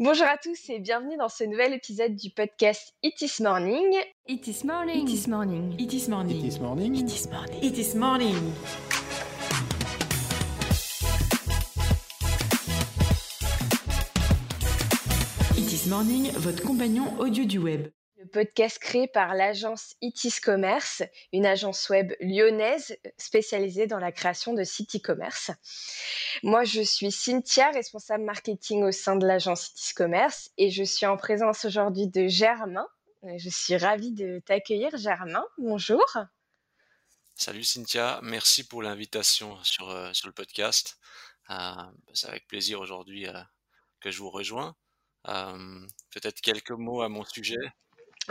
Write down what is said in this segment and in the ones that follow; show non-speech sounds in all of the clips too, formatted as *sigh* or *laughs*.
Bonjour à tous et bienvenue dans ce nouvel épisode du podcast It is Morning. It is morning. It is morning. It is morning. It is morning. It is morning. It is morning. It is morning, votre compagnon audio du web. Le podcast créé par l'agence Itis Commerce, une agence web lyonnaise spécialisée dans la création de sites e-commerce. Moi, je suis Cynthia, responsable marketing au sein de l'agence Itis Commerce et je suis en présence aujourd'hui de Germain. Je suis ravie de t'accueillir, Germain. Bonjour. Salut Cynthia, merci pour l'invitation sur, euh, sur le podcast. Euh, c'est avec plaisir aujourd'hui euh, que je vous rejoins. Euh, Peut-être quelques mots à mon sujet.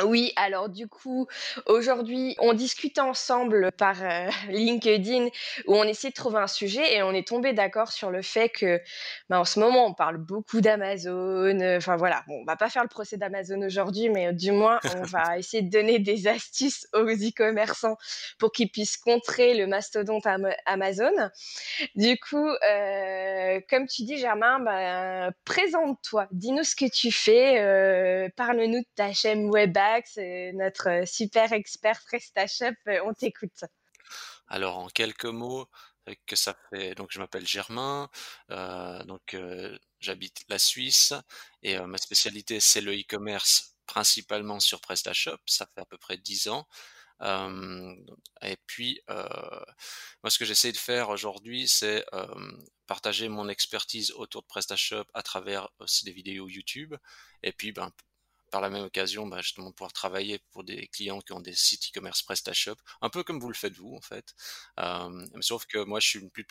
Oui, alors du coup, aujourd'hui, on discutait ensemble par euh, *laughs* LinkedIn où on essayait de trouver un sujet et on est tombé d'accord sur le fait que, ben, en ce moment, on parle beaucoup d'Amazon. euh, Enfin voilà, bon, on va pas faire le procès d'Amazon aujourd'hui, mais euh, du moins, on va *laughs* essayer de donner des astuces aux e-commerçants pour qu'ils puissent contrer le mastodonte Am- Amazon. Du coup, comme tu dis, Germain, ben, présente-toi, dis-nous ce que tu fais, parle-nous de ta chaîne Euh, notre euh, super expert PrestaShop, euh, on t'écoute. Alors en quelques mots, que ça fait donc je m'appelle Germain, donc j'habite la Suisse et ma spécialité c'est le e-commerce principalement sur PrestaShop, ça fait à peu près 10 ans. Et puis moi ce que j'essaie de faire aujourd'hui c'est partager mon expertise autour de PrestaShop à travers aussi des vidéos YouTube et puis ben par la même occasion, bah, justement, pouvoir travailler pour des clients qui ont des sites e-commerce PrestaShop, un peu comme vous le faites vous, en fait. Sauf que moi, je suis une plus,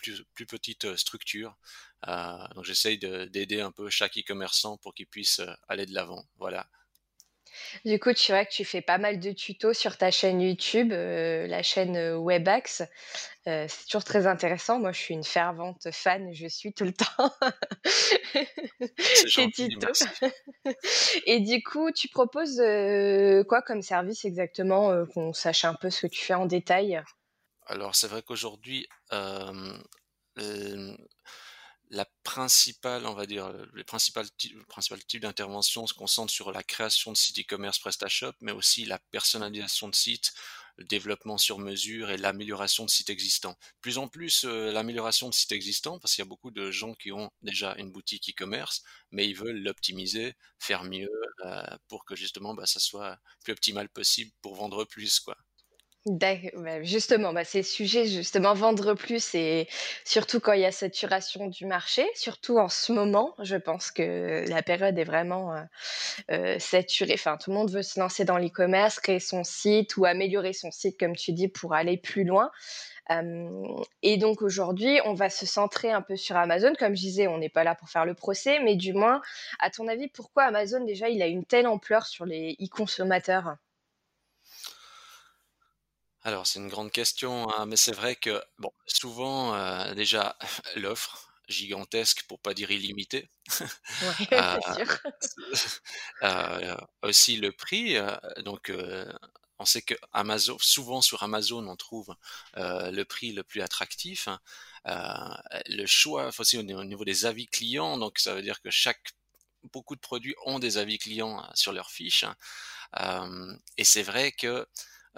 petite structure, donc j'essaye de- d'aider un peu chaque e-commerçant pour qu'il puisse aller de l'avant. Voilà. Du coup, tu vois que tu fais pas mal de tutos sur ta chaîne YouTube, la chaîne Webax. Euh, c'est toujours très intéressant. Moi, je suis une fervente fan, je suis tout le temps tutos. *laughs* merci. *laughs* Et du coup, tu proposes euh, quoi comme service exactement, euh, qu'on sache un peu ce que tu fais en détail? Alors, c'est vrai qu'aujourd'hui, la principale, on va dire, le principal type d'intervention se concentre sur la création de sites e-commerce PrestaShop, mais aussi la personnalisation de sites, le développement sur mesure et l'amélioration de sites existants. Plus en plus, euh, l'amélioration de sites existants, parce qu'il y a beaucoup de gens qui ont déjà une boutique e-commerce, mais ils veulent l'optimiser, faire mieux, euh, pour que justement, bah, ça soit plus optimal possible pour vendre plus, quoi. Justement, bah, c'est sujet, justement, vendre plus et surtout quand il y a saturation du marché, surtout en ce moment, je pense que la période est vraiment euh, euh, saturée. Enfin, tout le monde veut se lancer dans l'e-commerce, créer son site ou améliorer son site, comme tu dis, pour aller plus loin. Euh, et donc aujourd'hui, on va se centrer un peu sur Amazon. Comme je disais, on n'est pas là pour faire le procès, mais du moins, à ton avis, pourquoi Amazon déjà il a une telle ampleur sur les e-consommateurs? Alors, c'est une grande question, hein, mais c'est vrai que, bon, souvent, euh, déjà, *laughs* l'offre gigantesque, pour pas dire illimitée, *laughs* *laughs* euh, c'est sûr. euh, aussi le prix. euh, donc, euh, on sait que Amazon, souvent sur Amazon, on trouve euh, le prix le plus attractif. hein. Euh, le choix aussi au au niveau des avis clients, donc ça veut dire que chaque beaucoup de produits ont des avis clients euh, sur leur fiche. hein. Euh, et c'est vrai que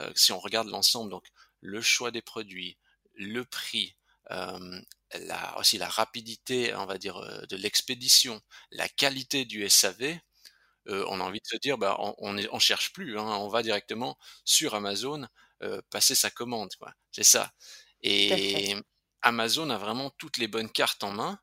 euh, si on regarde l'ensemble, donc le choix des produits, le prix, euh, la, aussi la rapidité, on va dire, euh, de l'expédition, la qualité du SAV, euh, on a envie de se dire, bah, on, on cherche plus, hein, on va directement sur Amazon euh, passer sa commande, quoi. C'est ça. Et Amazon a vraiment toutes les bonnes cartes en main.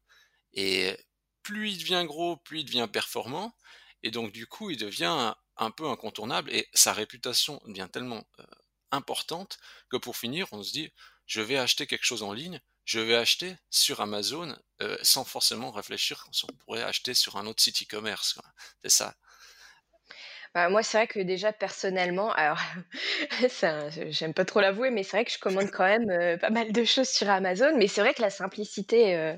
Et plus il devient gros, plus il devient performant. Et donc, du coup, il devient un peu incontournable. Et sa réputation devient tellement euh, importante que pour finir, on se dit, je vais acheter quelque chose en ligne, je vais acheter sur Amazon euh, sans forcément réfléchir qu'on pourrait acheter sur un autre site e-commerce. C'est ça. Bah, moi, c'est vrai que déjà personnellement, alors *laughs* j'aime pas trop l'avouer, mais c'est vrai que je commande quand même euh, pas mal de choses sur Amazon. Mais c'est vrai que la simplicité euh,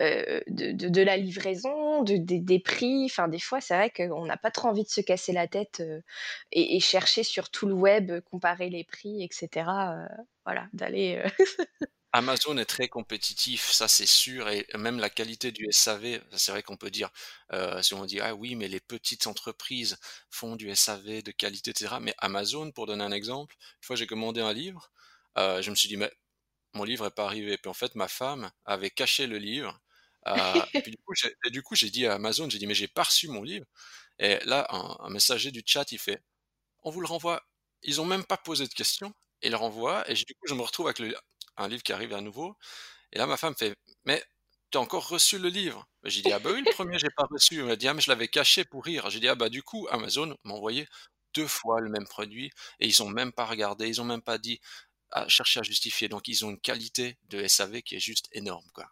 euh, de, de- la livraison, de, des prix, enfin des fois, c'est vrai qu'on n'a pas trop envie de se casser la tête et, chercher sur tout le web, comparer les prix, etc. voilà, d'aller. *laughs* Amazon est très compétitif, ça c'est sûr et même la qualité du SAV, c'est vrai qu'on peut dire, heu, si on dit: «Ah oui, mais les petites entreprises font du SAV de qualité et cetera», mais Amazon, pour donner un exemple, une fois j'ai commandé un livre, heu, je me suis dit: «Mais mon livre est pas arrivé», puis en fait ma femme avait caché le livre, heu, et du coup j'ai et dit à Amazon, j'ai dit: «Mais j'ai pas reçu mon livre» et là un un messager du chat il fait: «On vous le renvoie». Ils ont même pas posé de questions, ils le renvoient et du coup je me retrouve avec le un livre qui arrive à nouveau et là ma femme fait: «Mais tu as encore reçu le livre?» j'ai dit: «Ah bah oui, le premier j'ai pas reçu». Elle m'a dit: «Ah mais je l'avais caché pour rire». J'ai dit: «Ah bah du coup Amazon m'a envoyé 2 fois le même produit et ils ont même pas regardé, ils ont même pas dit à chercher à justifier». Donc ils ont une qualité de SAV qui est juste énorme, quoi.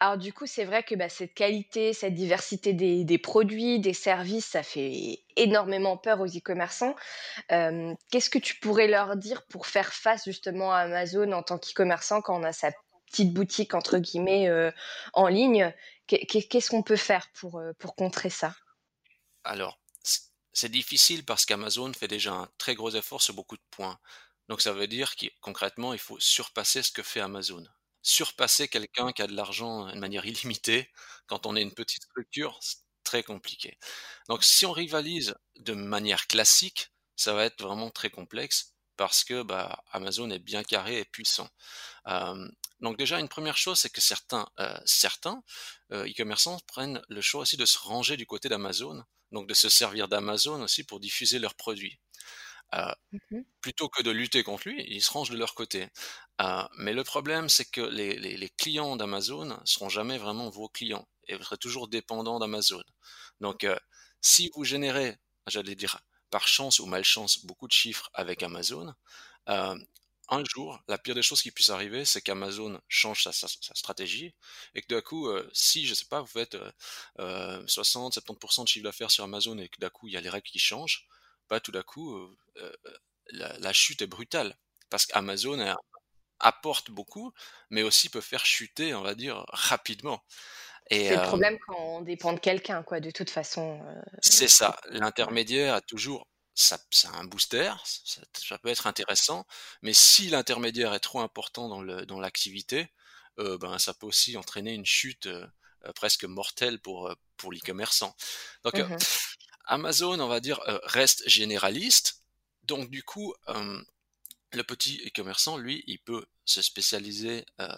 Alors du coup, c'est vrai que, bah, cette qualité, cette diversité des produits, des services, ça fait énormément peur aux e-commerçants. Qu'est-ce que tu pourrais leur dire pour faire face justement à Amazon en tant qu'e-commerçant quand on a sa «petite boutique» entre guillemets, heu, en ligne? Qu'est qu'est qu'est-ce qu'on peut faire pour, heu, pour contrer ça? Alors, c'est difficile parce qu'Amazon fait déjà un très gros effort sur beaucoup de points. Donc ça veut dire qu'il concrètement, il faut surpasser ce que fait Amazon. Surpasser quelqu'un qui a de l'argent de manière illimitée, *laughs* quand on est une petite structure, c'est très compliqué. Donc si on rivalise de manière classique, ça va être vraiment très complexe parce que, bah, Amazon est bien carré et puissant. Donc déjà une première chose, c'est que certains, heu, certains, heu, e-commerçants prennent le choix aussi de se ranger du côté d'Amazon, donc de se servir d'Amazon aussi pour diffuser leurs produits. Mh. plutôt que de lutter contre lui, ils se rangent de leur côté. Heu, mais le problème, c'est que les les les clients d'Amazon seront jamais vraiment vos clients et vous serez toujours dépendant d'Amazon. Donc, heu, si vous générez, j'allais dire par chance ou malchance, beaucoup de chiffres avec Amazon, un jour, la pire des choses qui puisse arriver, c'est qu'Amazon change sa sa sa stratégie et que d'un coup, si je sais pas, vous faites, heu heu, 60-70% de chiffre d'affaires sur Amazon et que d'un coup, il y a les règles qui changent, bah, tout d'un coup, heu heu la la chute est brutale. Parce qu'Amazon apporte beaucoup, mais aussi peut faire chuter, on va dire, rapidement et C'est le hem problème quand on dépend de quelqu'un quoi, de toute façon, C'est ça, l'intermédiaire a toujours ça ça a un booster, ça ça peut être intéressant, mais si l'intermédiaire est trop important dans le dans l'activité, heu, ben, ça peut aussi entraîner une chute, presque mortelle pour, pour l'e-commerçant. Donc, Mmh mh. Amazon, on va dire, heu, reste généraliste, donc du coup, hem, le petit e-commerçant, lui, il peut se spécialiser, heu,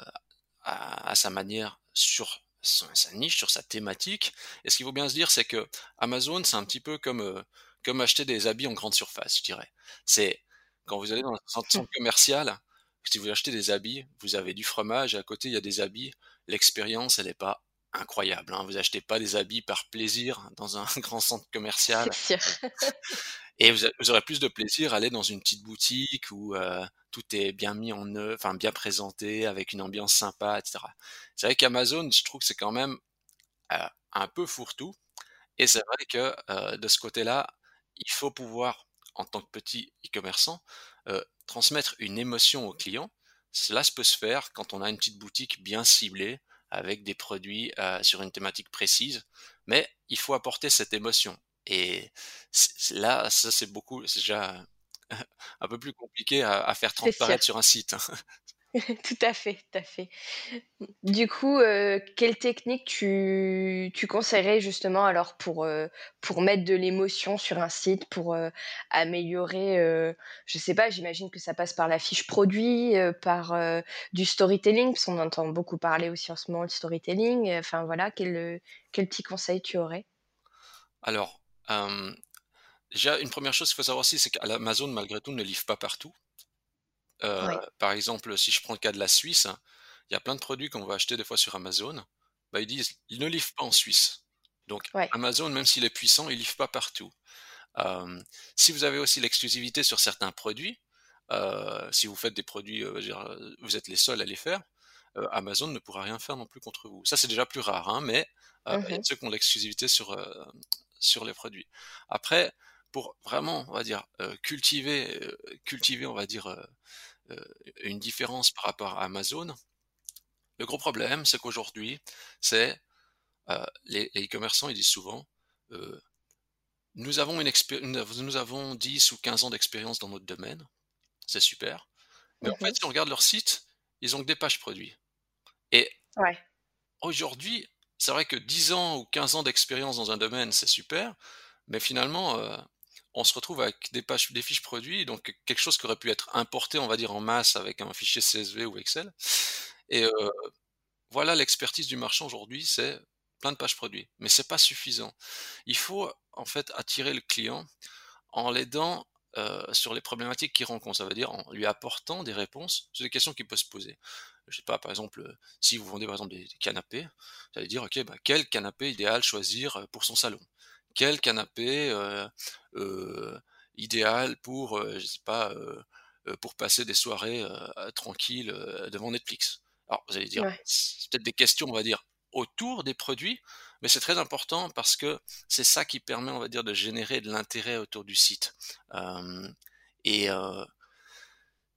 à à sa manière sur sa niche, sur sa thématique. Et ce qu'il faut bien se dire, c'est qu'Amazon, c'est un petit peu comme, comme acheter des habits en grande surface, je dirais. C'est quand vous allez dans un centre centre commercial, si vous achetez des habits, vous avez du fromage et à côté il y a des habits, l'expérience elle est pas incroyable, hein. Vous achetez pas des habits par plaisir dans un *laughs* grand centre commercial sûr. *laughs* et vous aurez plus de plaisir à aller dans une petite boutique où, heu, tout est bien mis en œuvre, enfin bien présenté avec une ambiance sympa et cetera. C'est vrai qu'Amazon, je trouve que c'est quand même, heu, un peu fourre-tout et c'est vrai que, heu, de ce côté-là, il faut pouvoir, en tant que petit e-commerçant, transmettre une émotion au client. Cela se peut se faire quand on a une petite boutique bien ciblée avec des produits, heu, sur une thématique précise, mais il faut apporter cette émotion et là, ça c'est beaucoup c'est déjà *laughs* un peu plus compliqué à à faire transparaître sur un site. *laughs* Tout à fait, tout à fait. Du coup, heu, quelle technique tu tu conseillerais justement alors pour, heu, pour mettre de l'émotion sur un site, pour, heu, améliorer, je sais pas, j'imagine que ça passe par la fiche produit, par, du storytelling? Parce qu'on entend beaucoup parler aussi en ce moment, le storytelling, enfin voilà, quel, quel petit conseil tu aurais? Alors, déjà une première chose qu'il faut savoir aussi, c'est qu'à l'Amazon, malgré tout, ne livre pas partout. Ouais. par exemple, si je prends le cas de la Suisse, il y a plein de produits qu'on va acheter des fois sur Amazon, bah, ils disent: «Ils ne livrent pas en Suisse». Donc Ouais. Amazon, même s'il est puissant, il livre pas partout. Si vous avez aussi l'exclusivité sur certains produits, heu, si vous faites des produits, heu, vous êtes les seuls à les faire, Amazon ne pourra rien faire non plus contre vous. Ça, c'est déjà plus rare, hein, mais Mmh il y a ceux qui ont l'exclusivité sur, les produits. Après, pour vraiment, on va dire, cultiver, cultiver, on va dire, une différence par rapport à Amazon, le gros problème, c'est qu'aujourd'hui, c'est, heu, les les e-commerçants, ils disent souvent, heu: «Nous avons une expé nous av nous avons 10 ou 15 ans d'expérience dans notre domaine». C'est super, Mais en fait, Mmh si on regarde leur site, ils ont que des pages produits. Et Ouais. aujourd'hui, c'est vrai que 10 ans ou 15 ans d'expérience dans un domaine, c'est super, mais finalement, on se retrouve avec des pages fiches produits, donc quelque chose qui aurait pu être importé, on va dire, en masse avec un fichier CSV ou Excel et heu, voilà l'expertise du marchand aujourd'hui, c'est plein de pages produits. Mais c'est pas suffisant. Il faut en fait attirer le client en l'aidant, heu, sur les problématiques qu'il rencontre. Ça veut dire en lui apportant des réponses sur des questions qu'il peut se poser. Je sais pas, par exemple, si vous vendez par exemple des canapés, vous allez dire: «OK, bah, quel canapé idéal choisir, heu, pour son salon? Quel canapé, heu heu, idéal pour, heu, je sais pas, pour passer des soirées, tranquilles, devant Netflix?» alors vous allez dire, Ouais. c'est peut-être des questions, on va dire, autour des produits, mais c'est très important parce que c'est ça qui permet, on va dire, de générer de l'intérêt autour du site. Et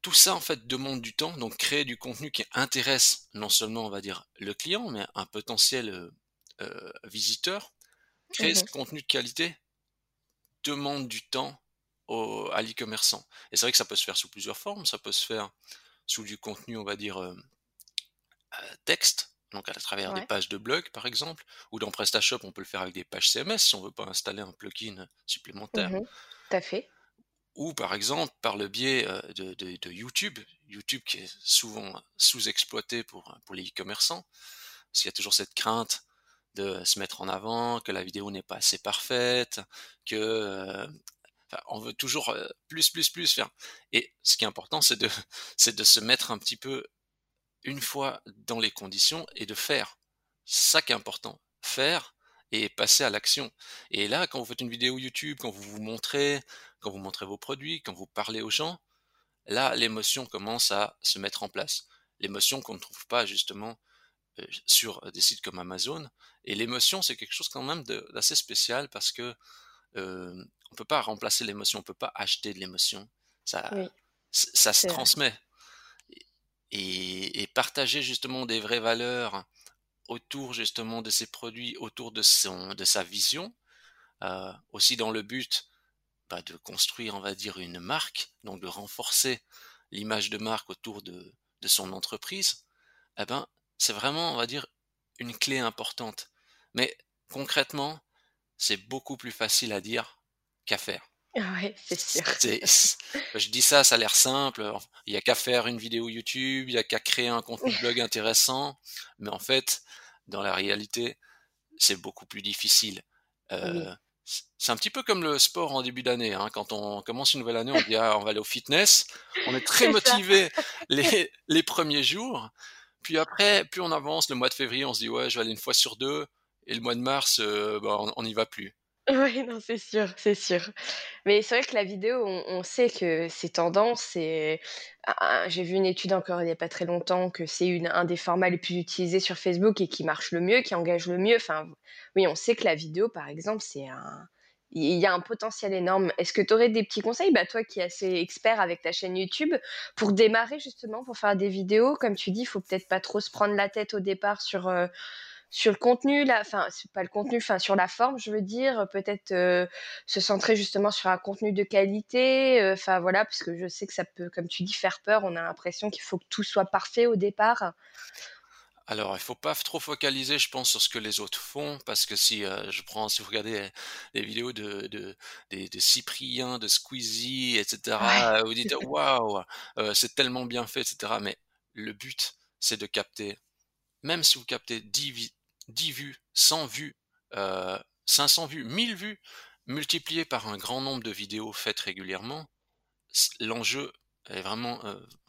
tout ça, en fait, demande du temps, donc créer du contenu qui intéresse non seulement, on va dire, le client, mais un potentiel, visiteur. Créer ce Mmh contenu de qualité demande du temps au à l'e-commerçant et c'est vrai que ça peut se faire sous plusieurs formes. Ça peut se faire sous du contenu, on va dire, hem, heu, texte, donc à travers des pages de blog, par exemple, ou dans PrestaShop, on peut le faire avec des pages CMS si on veut pas installer un plugin supplémentaire. Mmh Tout à fait. Ou par exemple par le biais, de de de YouTube. YouTube qui est souvent sous-exploité pour, pour les e-commerçants. Parce qu'il y a toujours cette crainte de se mettre en avant, que la vidéo n'est pas assez parfaite, que, enfin on veut toujours, heu, plus, plus, plus faire et ce qui est important c'est de *laughs* c'est de se mettre un petit peu, une fois dans les conditions et de faire. Ça qui est important. Faire et passer à l'action. Et là, quand vous faites une vidéo YouTube, quand vous vous montrez, quand vous montrez vos produits, quand vous parlez aux gens, là, l'émotion commence à se mettre en place. L'émotion qu'on ne trouve pas justement euh, sur des sites comme Amazon. Et l'émotion, c'est quelque chose quand même d'assez spécial parce que euh, on peut pas remplacer l'émotion, on peut pas acheter de l'émotion. Ça, Oui, ça se transmet. Et, et partager justement des vraies valeurs autour justement de ses produits, autour de son de sa vision, aussi dans le but, bah, de construire, on va dire, une marque, donc de renforcer l'image de marque autour de de son entreprise, eh ben, c'est vraiment, on va dire, une clé importante. Mais concrètement, c'est beaucoup plus facile à dire qu'à faire. Ouais, c'est sûr. Je dis ça, ça a l'air simple, il y a qu'à faire une vidéo YouTube, il y a qu'à créer un contenu blog intéressant, mais en fait, dans la réalité, c'est beaucoup plus difficile. Oui, c c'est un petit peu comme le sport en début d'année, hein. Quand on commence une nouvelle année, on dit: «Ah, on va aller au fitness». On est très motivé *laughs* les les premiers jours, puis après, plus on avance, le mois de février, on se dit: «Ouais, je vais aller une fois sur 2. et le mois de mars, heu, bah, on n'y va plus. Oui, non, c'est sûr, c'est sûr. Mais c'est vrai que la vidéo, on sait que c'est tendance, ah ah, j'ai vu une étude encore il y a pas très longtemps que c'est un des formats les plus utilisés sur Facebook et qui marche le mieux, qui engage le mieux. Enfin, oui, on sait que la vidéo, par exemple, c'est un il y a un potentiel énorme. Est-ce que tu aurais des petits conseils, bah, toi qui es assez expert avec ta chaîne YouTube, pour démarrer justement, pour faire des vidéos? Comme tu dis, il faut peut-être pas trop se prendre la tête au départ sur, sur le contenu enfin, pas le contenu, enfin sur la forme, je veux dire, peut-être, heu, se centrer justement sur un contenu de qualité, heu, enfin voilà, parce que je sais que ça peut, comme tu dis, faire peur. On a l'impression qu'il faut que tout soit parfait au départ. Alors, il faut pas trop focaliser, je pense, sur ce que les autres font, parce que si, heu, je prends si vous regardez, les vidéos de de des de Cyprien, de Squeezie et Ouais, cetera, heu, vous dites: *laughs* «Waouh, heu, c'est tellement bien fait» et cetera. Mais le but, c'est de capter même si vous captez 10 vi 10 vues, 100 vues, heu, 500 vues, 1000 vues, multiplié par un grand nombre de vidéos faites régulièrement, l'enjeu est vraiment,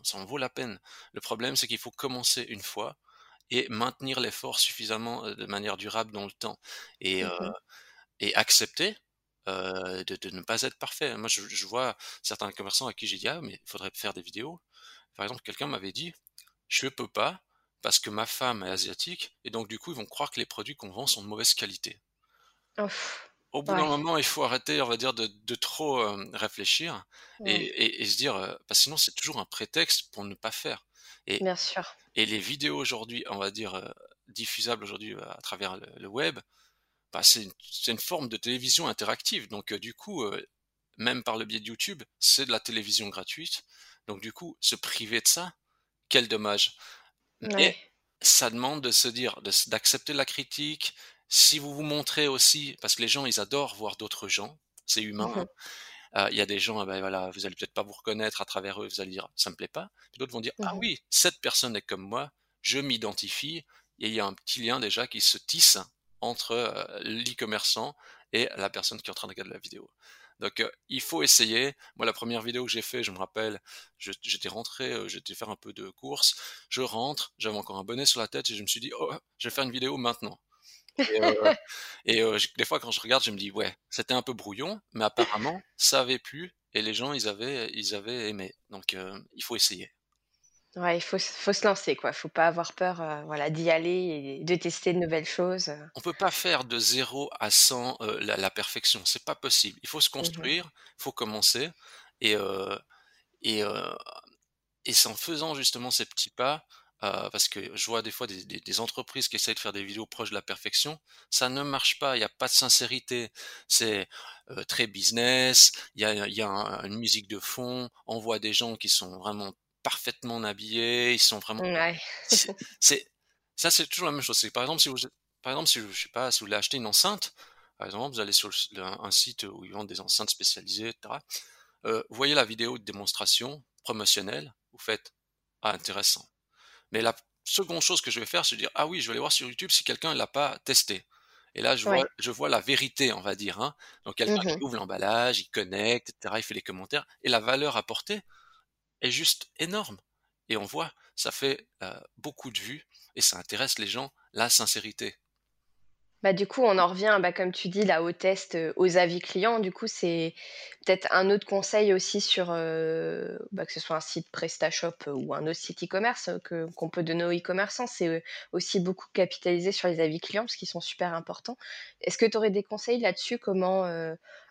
ça en vaut la peine. Le problème, c'est qu'il faut commencer une fois et maintenir l'effort suffisamment, de manière durable dans le temps et mmh et accepter, de de ne pas être parfait. Moi, je je vois certains commerçants à qui j'ai dit: «Ah mais il faudrait faire des vidéos». Par exemple, quelqu'un m'avait dit: «Je peux pas parce que ma femme est asiatique et donc du coup, ils vont croire que les produits qu'on vend sont de mauvaise qualité». Au bout d'un moment, il faut arrêter, on va dire, de de trop, réfléchir et ouais, et et se dire, parce que sinon c'est toujours un prétexte pour ne pas faire et bien sûr. et les vidéos aujourd'hui, on va dire, heu, diffusables aujourd'hui, heu, à travers le le web, bah, c'est une forme de télévision interactive donc heu, du coup, même par le biais de YouTube, c'est de la télévision gratuite Donc du coup, se priver de ça, quel dommage. Mais Ouais. ça demande de se dire, d'accepter la critique. Si vous vous montrez aussi parce que les gens, ils adorent voir d'autres gens, c'est humain, Mmh hein. Il y a des gens, ah bah, voilà, vous allez peut-être pas vous reconnaître à travers eux, vous allez dire: «Ça me plaît pas». Puis d'autres vont dire: «Ah Mmh oui, cette personne est comme moi, je m'identifie» et il y a un petit lien déjà qui se tisse entre, l'e-commerçant et la personne qui est en train de regarder la vidéo. Donc, il faut essayer. Moi, la première vidéo que j'ai fait, je me rappelle, j'étais rentré, j'étais faire un peu de courses, je rentre, j'avais encore un bonnet sur la tête et je me suis dit: «Oh, je vais faire une vidéo maintenant». Et heu, j des fois quand je regarde, je me dis: «Ouais, c'était un peu brouillon, mais apparemment ça avait plu et les gens ils avaient ils avaient aimé». Donc heu, il faut essayer. Ouais, il faut se faut se lancer, quoi. Faut pas avoir peur, voilà, d'y aller et de tester de nouvelles choses. On peut pas faire de zéro à 100 heu, la la perfection, c'est pas possible. Il faut se Mmh construire, il faut commencer et et et c'est en faisant justement ces petits pas, heu, parce que je vois des fois des des des entreprises qui essayent de faire des vidéos proches de la perfection, ça ne marche pas, il y a pas de sincérité. C'est, heu, très business, il y a il y a un une musique de fond, on voit des gens qui sont vraiment parfaitement habillés, ils sont vraiment Ouais. *laughs* c'est ça, c'est toujours la même chose. C'est par exemple, si vous par exemple, si je sais pas, si vous voulez acheter une enceinte, par exemple, vous allez sur le un site où ils vendent des enceintes spécialisées et cetera. Heu, vous voyez la vidéo de démonstration promotionnelle, vous faites: «Ah intéressant». Mais la seconde chose que je vais faire, c'est dire: «Ah oui, je vais aller voir sur YouTube si quelqu'un l'a pas testé» et là, je vois je vois la vérité, on va dire, hein. Donc quelqu'un qui Mmh ouvre l'emballage, il connecte et cetera, il fait les commentaires et la valeur apportée est juste énorme et on voit, ça fait, heu, beaucoup de vues et ça intéresse les gens, la sincérité. Bah, du coup, on en revient, bah, comme tu dis là, aux tests, heu, aux avis clients. Du coup, c'est peut-être un autre conseil aussi sur, heu, bah, que ce soit un site PrestaShop, heu, ou un autre site e-commerce, que qu'on peut donner aux e-commerçants, c'est, aussi beaucoup capitaliser sur les avis clients parce qu'ils sont super importants. Est-ce que tu aurais des conseils là-dessus? Comment,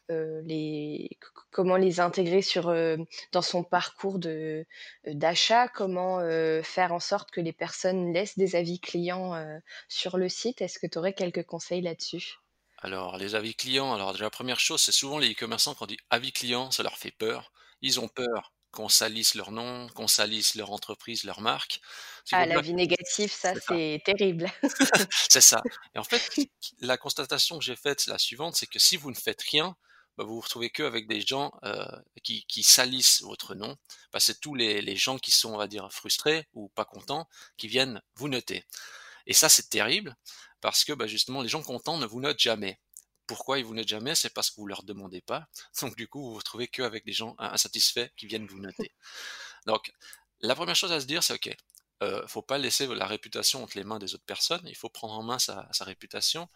les c c comment les intégrer sur, heu, dans son parcours de, heu, d'achat? Comment, faire en sorte que les personnes laissent des avis clients, sur le site? Est-ce que tu aurais quelques conseils là-dessus? Alors les avis clients, alors déjà la première chose, c'est souvent les e-commerçants quand on dit avis client, ça leur fait peur. Ils ont peur qu'on salisse leur nom, qu'on salisse leur entreprise, leur marque. Ah, l'avis négatif, ça, c'est ça, c'est terrible. *laughs* c'est ça et en fait, *laughs* la constatation que j'ai faite, c'est la suivante, c'est que si vous ne faites rien, bah, vous vous retrouvez qu'avec des gens, heu, qui salissent votre nom. Bah, c'est tous les gens qui sont, on va dire, frustrés ou pas contents, qui viennent vous noter. Et ça, c'est terrible parce que, bah, justement, les gens contents ne vous notent jamais. Pourquoi ils vous notent jamais? C'est parce que vous leur demandez pas. *laughs* Donc du coup, vous vous retrouvez qu'avec des gens in insatisfaits qui viennent vous noter. Donc la première chose à se dire, c'est OK, heu, faut pas laisser la réputation entre les mains des autres personnes, il faut prendre en main sa sa réputation.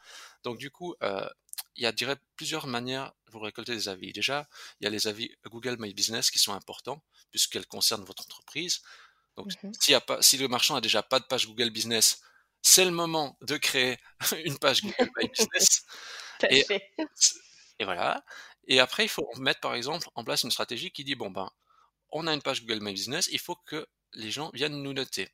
Donc du coup, heu, il y a, dirais, plusieurs manières pour récolter des avis. Déjà, il y a les avis Google My Business qui sont importants puisqu'elles concernent votre entreprise. Donc Mmh mh. s'il y a pas si le marchand a déjà pas de page Google Business, c'est le moment de créer *laughs* une page Google My Business *laughs* et et voilà et après il faut mettre par exemple en place une stratégie qui dit: «Bon ben, on a une page Google My Business, il faut que les gens viennent nous noter».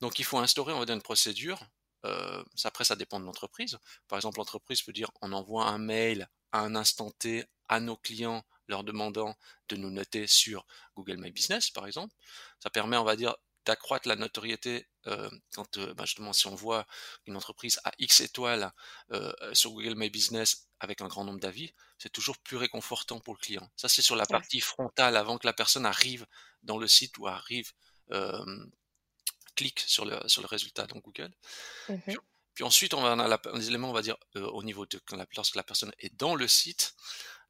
Donc il faut instaurer, on va dire, une procédure, ça après ça dépend de l'entreprise. Par exemple, l'entreprise peut dire: «On envoie un mail à un instant T à nos clients leur demandant de nous noter sur Google My Business», par exemple. Ça permet, on va dire, d'accroître la notoriété, heu, quand, heu, bah, justement si on voit une entreprise a X étoiles, sur Google My Business avec un grand nombre d'avis, c'est toujours plus réconfortant pour le client. Ça, c'est sur la partie frontale avant que la personne arrive dans le site ou arrive, clique sur le sur le résultat dans Google. Mmh Puis ensuite, on a les éléments, on va dire, heu, au niveau de quand la lorsque la personne est dans le site,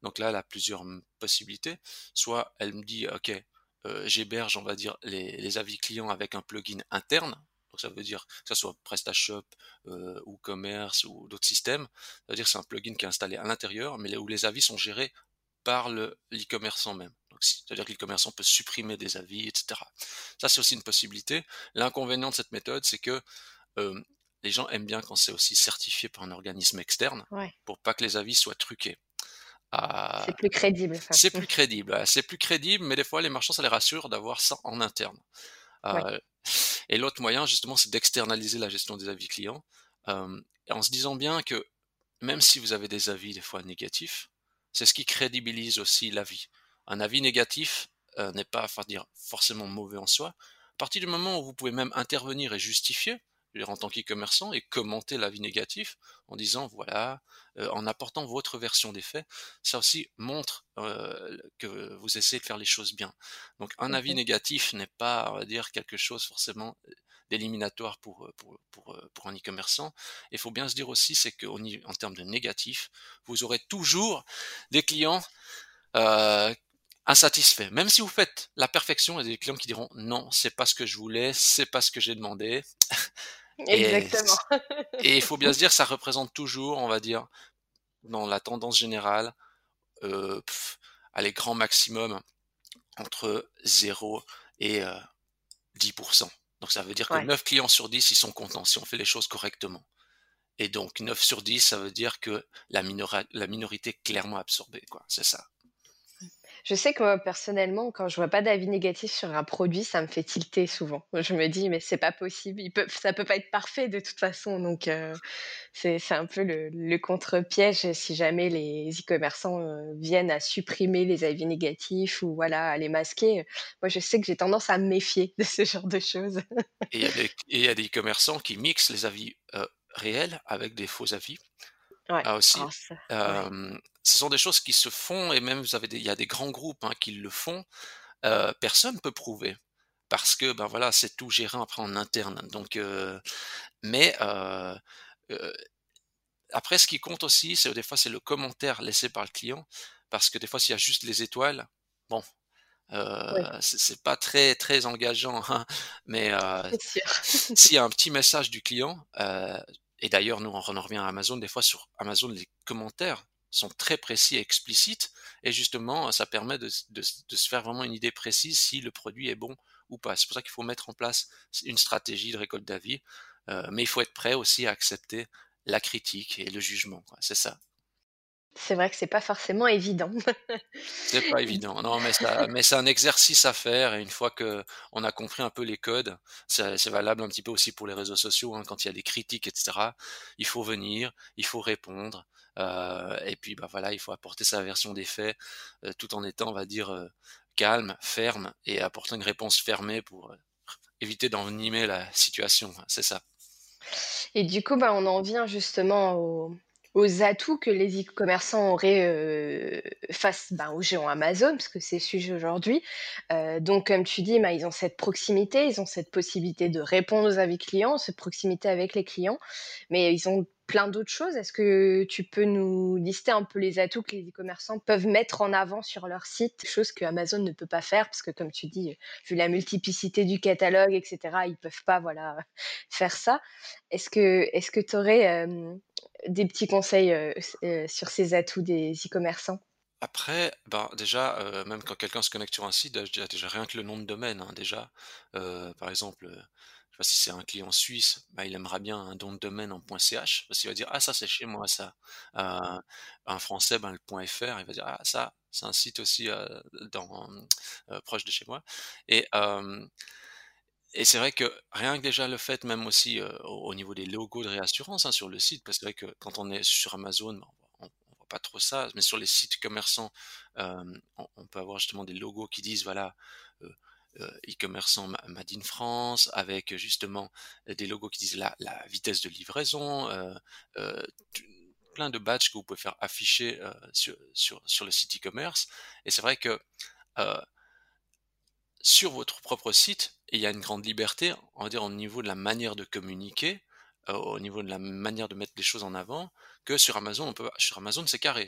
donc là, elle a plusieurs, mmh, possibilités. Soit elle me dit: «OK, heu, j'héberge, on va dire, les les avis clients avec un plugin interne». Donc ça veut dire que ça soit PrestaShop, heu, WooCommerce ou d'autres systèmes. Ça veut dire que c'est un plugin qui est installé à l'intérieur, mais où les avis sont gérés par le l'e-commerçant même. C'est-à-dire que l'e-commerçant peut supprimer des avis et cetera. Ça, c'est aussi une possibilité. L'inconvénient de cette méthode, c'est que, hem, les gens aiment bien quand c'est aussi certifié par un organisme externe, Ouais. pour pas que les avis soient truqués. C'est plus crédible, c'est plus *laughs* crédible, c'est plus crédible, mais des fois les marchands, ça les rassure d'avoir ça en interne. Ouais. Heu et l'autre moyen justement, c'est d'externaliser la gestion des avis clients, hem, en se disant bien que même si vous avez des avis des fois négatifs, c'est ce qui crédibilise aussi l'avis. Un avis négatif, euh, n'est pas, enfin dire, forcément mauvais en soi. À partir du moment où vous pouvez même intervenir et justifier, en tant qu'e-commerçant et commenter l'avis négatif en disant voilà, euh, en apportant votre version des faits, ça aussi montre euh, que vous essayez de faire les choses bien. Donc un avis négatif n'est pas, on va dire, quelque chose forcément d'éliminatoire pour, pour, pour, pour, un e-commerçant. Il faut bien se dire aussi, c'est qu'en en termes de négatif, vous aurez toujours des clients euh, insatisfaits. Même si vous faites la perfection, il y a des clients qui diront non, c'est pas ce que je voulais, c'est pas ce que j'ai demandé. *laughs* Exactement. Et, il faut bien se *laughs* dire, ça représente toujours, on va dire, dans la tendance générale, euh, allez, grand maximum entre 0 et 10%. Euh, donc ça veut dire que 9 clients sur 10, ils sont contents si on fait les choses correctement. Et donc 9 sur 10, ça veut dire que la, la minorité est clairement absorbée, quoi. C'est ça. Je sais que moi, personnellement, quand je vois pas d'avis négatif sur un produit, ça me fait tilter souvent. Je me dis, mais c'est pas possible, ils peuvent, ça peut pas être parfait de toute façon. Donc, euh, c'est un peu le, contre-piège si jamais les e-commerçants euh, viennent à supprimer les avis négatifs ou voilà, à les masquer. Moi, je sais que j'ai tendance à me méfier de ce genre de choses. Et il y a des e-commerçants qui mixent les avis euh, réels avec des faux avis. Ouais. Ah aussi. Ah, ce sont des choses qui se font et même vous avez il y a des grands groupes hein, qui le font. Euh, personne peut prouver parce que ben voilà c'est tout géré après en interne. Donc mais après ce qui compte aussi c'est des fois c'est le commentaire laissé par le client parce que des fois s'il y a juste les étoiles bon c'est pas très très engageant hein, mais *laughs* s'il y a un petit message du client et d'ailleurs, nous, on en revient à Amazon, des fois sur Amazon, les commentaires sont très précis et explicites, et justement, ça permet de, se faire vraiment une idée précise si le produit est bon ou pas. C'est pour ça qu'il faut mettre en place une stratégie de récolte d'avis, euh, mais il faut être prêt aussi à accepter la critique et le jugement. C'est ça. C'est vrai que c'est pas forcément évident. C'est pas *laughs* évident. Non, mais, mais c'est un exercice à faire. Et une fois que on a compris un peu les codes, c'est valable un petit peu aussi pour les réseaux sociaux. Hein, quand il y a des critiques, etc., il faut venir, il faut répondre. Euh, et puis, bah voilà, il faut apporter sa version des faits, euh, tout en étant, on va dire, euh, calme, ferme et apporter une réponse fermée pour éviter d'envenimer la situation. C'est ça. Et du coup, bah, on en vient justement au, aux atouts que les e-commerçants auraient face ben, aux géants Amazon, parce que c'est le sujet aujourd'hui. Donc, comme tu dis, ben, ils ont cette proximité, ils ont cette possibilité de répondre aux avis clients, cette proximité avec les clients, mais ils ont plein d'autres choses. Est-ce que tu peux nous lister un peu les atouts que les e-commerçants peuvent mettre en avant sur leur site, chose que Amazon ne peut pas faire parce que, comme tu dis, vu la multiplicité du catalogue, etc., ils peuvent pas, voilà, *laughs* faire ça. Est-ce que, est-ce que tu aurais euh, des petits conseils euh, euh, sur ces atouts des e-commerçants? Après, ben déjà, même quand quelqu'un se connecte sur un site, déjà, déjà rien que le nom de domaine, hein, déjà, par exemple, si c'est un client suisse, bah, il aimera bien un don de domaine en .ch, parce qu'il va dire ah ça c'est chez moi ça. Euh, un français, ben, le .fr, il va dire ah ça c'est un site aussi euh, euh, proche de chez moi. Et c'est vrai que rien que déjà le fait, même aussi au, niveau des logos de réassurance hein, sur le site, parce que c'est vrai que quand on est sur Amazon, on, on, voit pas trop ça, mais sur les sites commerçants, on, peut avoir justement des logos qui disent voilà euh, e-commerçant Made in France, avec justement des logos qui disent la, vitesse de livraison, euh, euh, plein de badges que vous pouvez faire afficher sur, le site e-commerce. Et c'est vrai que sur votre propre site, il y a une grande liberté, on va dire au niveau de la manière de communiquer, au niveau de la manière de mettre les choses en avant, que sur Amazon, on peut, sur Amazon c'est carré,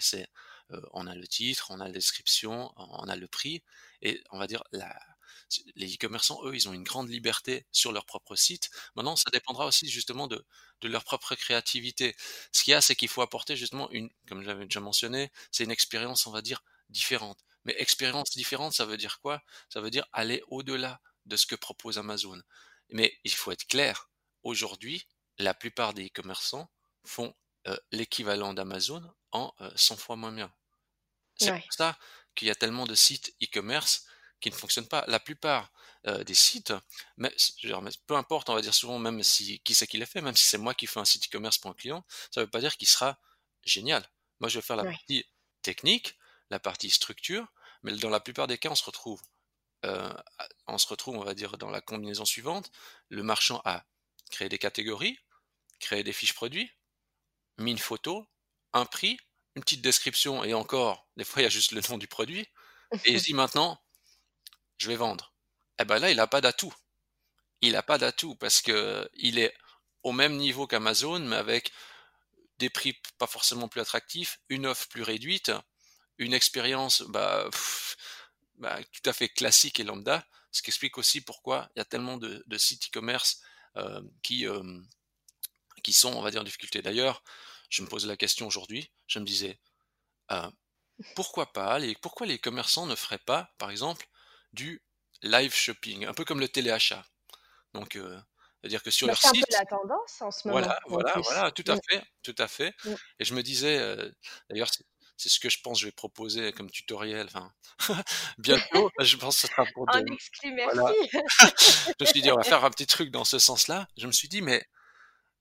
on a le titre, on a la description, on a le prix, et on va dire la, les e-commerçants, eux, ils ont une grande liberté sur leur propre site. Maintenant, ça dépendra aussi justement de, de leur propre créativité. Ce qu'il y a, c'est qu'il faut apporter justement une, comme j'avais déjà mentionné, c'est une expérience, on va dire, différente. Mais expérience différente, ça veut dire quoi? Ça veut dire aller au-delà de ce que propose Amazon. Mais il faut être clair. Aujourd'hui, la plupart des e-commerçants font euh, l'équivalent d'Amazon en 100 euh, fois moins bien. C'est pour ça qu'il y a tellement de sites e-commerce qui ne fonctionnent pas. La plupart euh, des sites, mais, peu importe, on va dire souvent même si qui c'est qui l'a fait, même si c'est moi qui fais un site e-commerce pour un client, ça ne veut pas dire qu'il sera génial. Moi, je vais faire la partie technique, la partie structure, mais dans la plupart des cas, on se retrouve euh, on se retrouve, on va dire, dans la combinaison suivante. Le marchand a créé des catégories, créé des fiches produits, mis une photo, un prix, une petite description, et encore, des fois, il y a juste le nom du produit, et il dit maintenant, je vais vendre. Eh ben là, il n'a pas d'atout. Il n'a pas d'atout parce que il est au même niveau qu'Amazon, mais avec des prix pas forcément plus attractifs, une offre plus réduite, une expérience bah, bah, tout à fait classique et lambda, ce qui explique aussi pourquoi il y a tellement de, sites e-commerce euh, qui, euh, qui sont, on va dire, en difficulté. D'ailleurs, je me posais la question aujourd'hui, je me disais, euh, pourquoi pas, pourquoi les commerçants ne feraient pas, par exemple, du live shopping, un peu comme le téléachat. Donc, c'est-à-dire que sur bah, leur site. C'est un peu la tendance en ce moment. Voilà, voilà, voilà, tout à mmh. fait, tout à fait. Mmh. Et je me disais, d'ailleurs, c'est ce que je pense que je vais proposer comme tutoriel. Enfin, *laughs* bientôt, *laughs* je pense que ce sera pour. Un exclu, merci. *laughs* je me suis dit, on va faire un petit truc dans ce sens-là. Je me suis dit, mais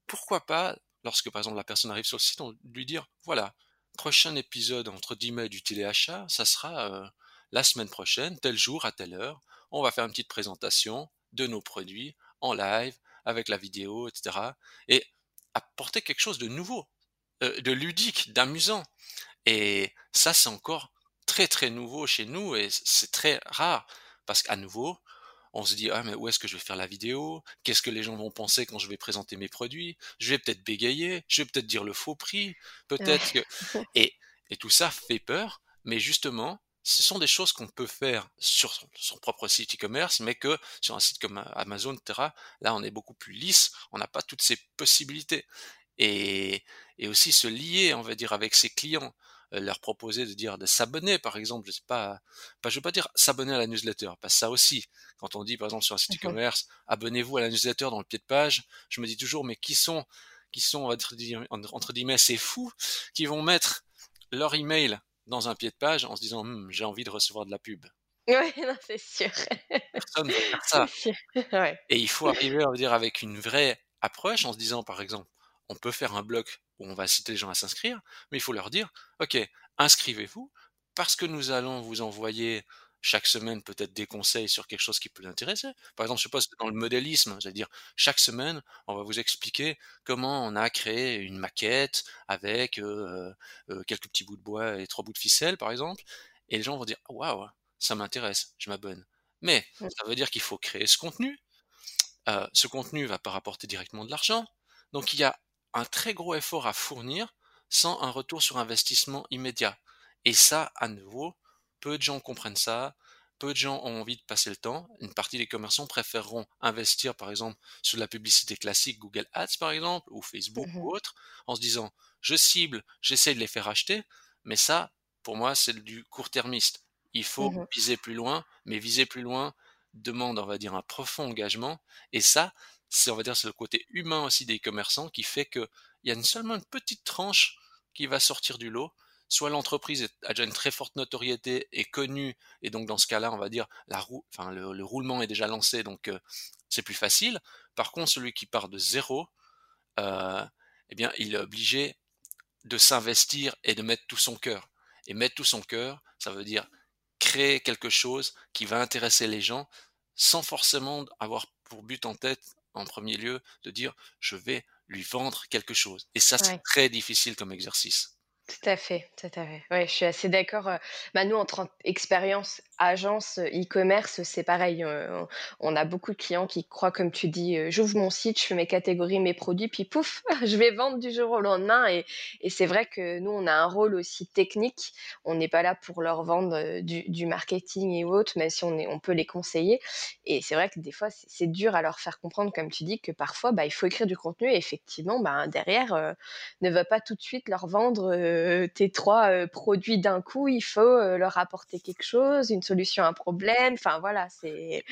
pourquoi pas, lorsque par exemple la personne arrive sur le site, on lui dire, voilà, prochain épisode entre 10 mai du téléachat, ça sera la semaine prochaine, tel jour, à telle heure. On va faire une petite présentation de nos produits en live, avec la vidéo, etc. Et apporter quelque chose de nouveau, euh, de ludique, d'amusant. Et ça, c'est encore très très nouveau chez nous et c'est très rare parce qu'à nouveau, on se dit ah mais où est-ce que je vais faire la vidéo? Qu'est-ce que les gens vont penser quand je vais présenter mes produits? Je vais peut-être bégayer, je vais peut-être dire le faux prix, peut-être que *laughs* et et tout ça fait peur, mais justement, ce sont des choses qu'on peut faire sur son, propre site e-commerce, mais que sur un site comme Amazon, etc., là, on est beaucoup plus lisse, on n'a pas toutes ces possibilités. Et, et aussi se lier, on va dire, avec ses clients, euh, leur proposer de dire de s'abonner, par exemple, je sais pas, pas je veux pas dire s'abonner à la newsletter, pas ça aussi. Quand on dit, par exemple, sur un site e-commerce, abonnez-vous à la newsletter dans le pied de page, je me dis toujours, mais qui sont, qui sont, on va dire, entre guillemets, ces fous qui vont mettre leur email dans un pied de page en se disant «Hum, j'ai envie de recevoir de la pub. Oui, *laughs* c'est sûr. Personne ne faire ça. *laughs* Et il faut arriver à dire avec une vraie approche en se disant par exemple, on peut faire un bloc où on va inciter les gens à s'inscrire, mais il faut leur dire, ok, inscrivez-vous parce que nous allons vous envoyer chaque semaine peut-être des conseils sur quelque chose qui peut l'intéresser. Par exemple, je pas, dans le modélisme, c'est-à-dire chaque semaine, on va vous expliquer comment on a créé une maquette avec euh, euh, quelques petits bouts de bois et trois bouts de ficelle, par exemple, et les gens vont dire waouh, ça m'intéresse, je m'abonne. Mais ça veut dire qu'il faut créer ce contenu. Euh, ce contenu va pas rapporter directement de l'argent, donc il y a un très gros effort à fournir sans un retour sur investissement immédiat. Et ça, à nouveau, peu de gens comprennent ça, peu de gens ont envie de passer le temps. Une partie des commerçants préféreront investir, par exemple, sur la publicité classique, Google Ads, par exemple, ou Facebook mmh ou autre, en se disant, je cible, j'essaie de les faire acheter, mais ça, pour moi, c'est du court-termiste. Il faut mmh viser plus loin, mais viser plus loin demande, on va dire, un profond engagement. Et ça, c'est, on va dire, c'est le côté humain aussi des commerçants qui fait qu'il y a seulement une petite tranche qui va sortir du lot soit l'entreprise a déjà une très forte notoriété, est connue, et donc dans ce cas-là, on va dire, la roue, enfin, le, roulement est déjà lancé, donc euh, c'est plus facile. Par contre, celui qui part de zéro, euh, eh bien, il est obligé de s'investir et de mettre tout son cœur. Et mettre tout son cœur, ça veut dire créer quelque chose qui va intéresser les gens sans forcément avoir pour but en tête, en premier lieu, de dire je vais lui vendre quelque chose. Et ça, c'est très difficile comme exercice. Tout à fait, tout à fait. Ouais, je suis assez d'accord. Bah, nous, entre expérience agence e-commerce, c'est pareil. on a beaucoup de clients qui croient, comme tu dis, j'ouvre mon site, je fais mes catégories, mes produits, puis pouf, *laughs* je vais vendre du jour au lendemain. Et, et c'est vrai que nous, on a un rôle aussi technique. On n'est pas là pour leur vendre du, du, marketing et autres, mais si on, est, on peut les conseiller. Et c'est vrai que des fois, c'est dur à leur faire comprendre, comme tu dis, que parfois, bah, il faut écrire du contenu. Et effectivement, bah, derrière, ne va pas tout de suite leur vendre tes trois produits d'un coup. Il faut leur apporter quelque chose, une solution à un problème. Enfin voilà, c'est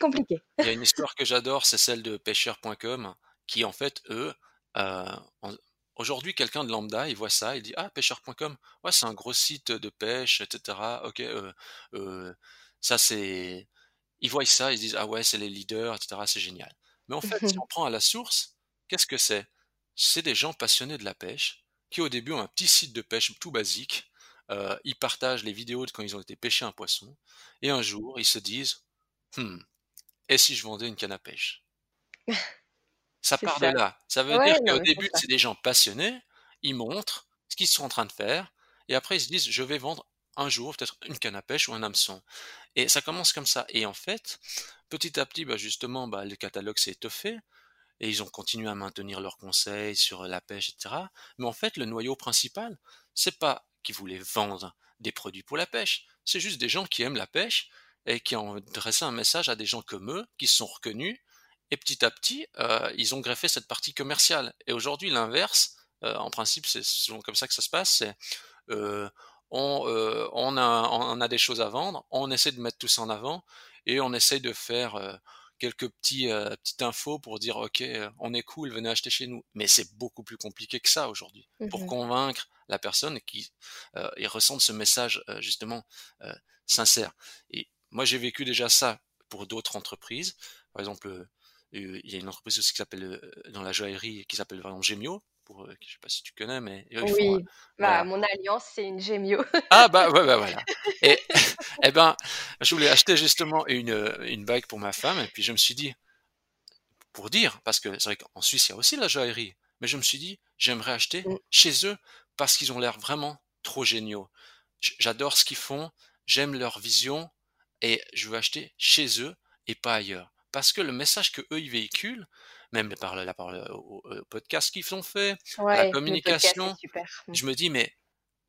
compliqué. Il y a une histoire que j'adore, c'est celle de pêcheur.com, qui en fait, eux, euh, aujourd'hui, quelqu'un de lambda, il voit ça, il dit Ah, pêcheur.com, ouais, c'est un gros site de pêche, etc. Ok, euh, euh, ça c'est. Ils voient ça, ils disent Ah ouais, c'est les leaders, etc. C'est génial. Mais en fait, si *laughs* on prend à la source, qu'est-ce que c'est? C'est des gens passionnés de la pêche qui au début ont un petit site de pêche tout basique. Heu, ils partagent les vidéos de quand ils ont été pêcher un poisson. Et un jour, ils se disent: «Mmh, et si je vendais une canne à pêche?» *laughs* Ça part de là. Ça veut dire Ouais, qu'au début, c'est des gens passionnés, ils montrent ce qu'ils sont en train de faire. Et après ils se disent: «Je vais vendre un jour peut-être une canne à pêche ou un hameçon» et ça commence comme ça. Et en fait, petit à petit, bah, justement, bah, le catalogue s'est étoffé et ils ont continué à maintenir leurs conseils sur la pêche et cetera. Mais en fait, le noyau principal, c'est pas qu'ils voulaient vendre des produits pour la pêche, c'est juste des gens qui aiment la pêche et qui ont adressé un message à des gens comme eux, qui se sont reconnus et petit à petit, heu, ils ont greffé cette partie commerciale et aujourd'hui l'inverse, heu, en principe, c'est comme ça que ça se passe, heu, on, on a des choses à vendre, on essaie de mettre tout ça en avant et on essaie de faire, quelques petits, heu, petites infos pour dire: «OK, heu, on est cool, venez acheter chez nous». Mais c'est beaucoup plus compliqué que ça aujourd'hui. Pour convaincre la personne qui, heu, et ressente ce message, heu, justement, heu, sincère et moi j'ai vécu déjà ça pour d'autres entreprises. Par exemple, Heu, il y a une entreprise aussi qui s'appelle, dans la joaillerie qui s'appelle exemple Gemio pour, heu, je sais pas si tu connais, mais eux ils font, heu, Oui, bah, voilà. mon alliance, c'est une Gemio. *laughs* Ah bah, ouais, bah, voilà et *laughs* *laughs* et ben, je voulais acheter justement une, heu, une bague pour ma femme et puis je me suis dit pour dire, parce que c'est vrai qu'en Suisse, il y a aussi de la joaillerie, mais je me suis dit: «J'aimerais acheter Mmh. chez eux parce qu'ils ont l'air vraiment trop géniaux. J'adore ce qu'ils font, j'aime leur vision et je veux acheter chez eux et pas ailleurs». Parce que le message qu'eux, ils véhiculent, même par là, par le au au podcast qu'ils ont fait, la podcast communication, super. Mmh. je me dis: «Mais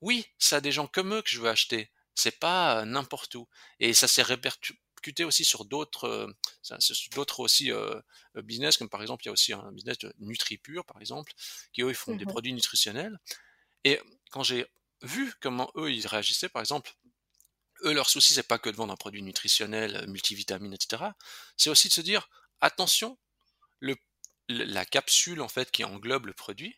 oui, c'est à des gens comme eux que je veux acheter, c'est pas, heu, n'importe où» et ça s'est répercuté aussi sur d'autres, sur d'autres aussi, heu, business comme par exemple, il y a aussi un business de NutriPure par exemple, qui eux, ils font des Mmh produits nutritionnels. Et quand j'ai vu comment eux, ils réagissaient par exemple, eux, leur souci, c'est pas que de vendre un produit nutritionnel, heu, multivitamines et cetera, c'est aussi de se dire: «Attention, le la capsule en fait qui englobe le produit,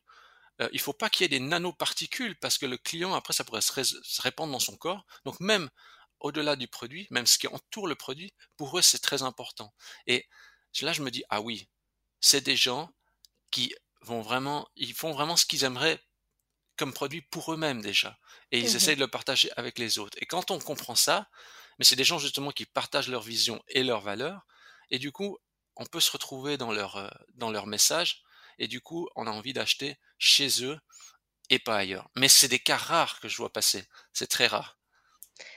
Heu, il faut pas qu'il y ait des nanoparticules parce que le client après ça pourrait se répandre dans son corps. Donc même au-delà du produit, même ce qui entoure le produit, pour eux c'est très important. Et là je me dis: «Ah oui, c'est des gens qui vont vraiment ils font vraiment ce qu'ils aimeraient comme produit pour eux-mêmes déjà et ils Mmh essayent de le partager avec les autres». Et quand on comprend ça, mais c'est des gens justement qui partagent leur vision et leurs valeurs et du coup, on peut se retrouver dans leur, heu, dans leur message et du coup, on a envie d'acheter chez eux et pas ailleurs. Mais c'est des cas rares que je vois passer, c'est très rare.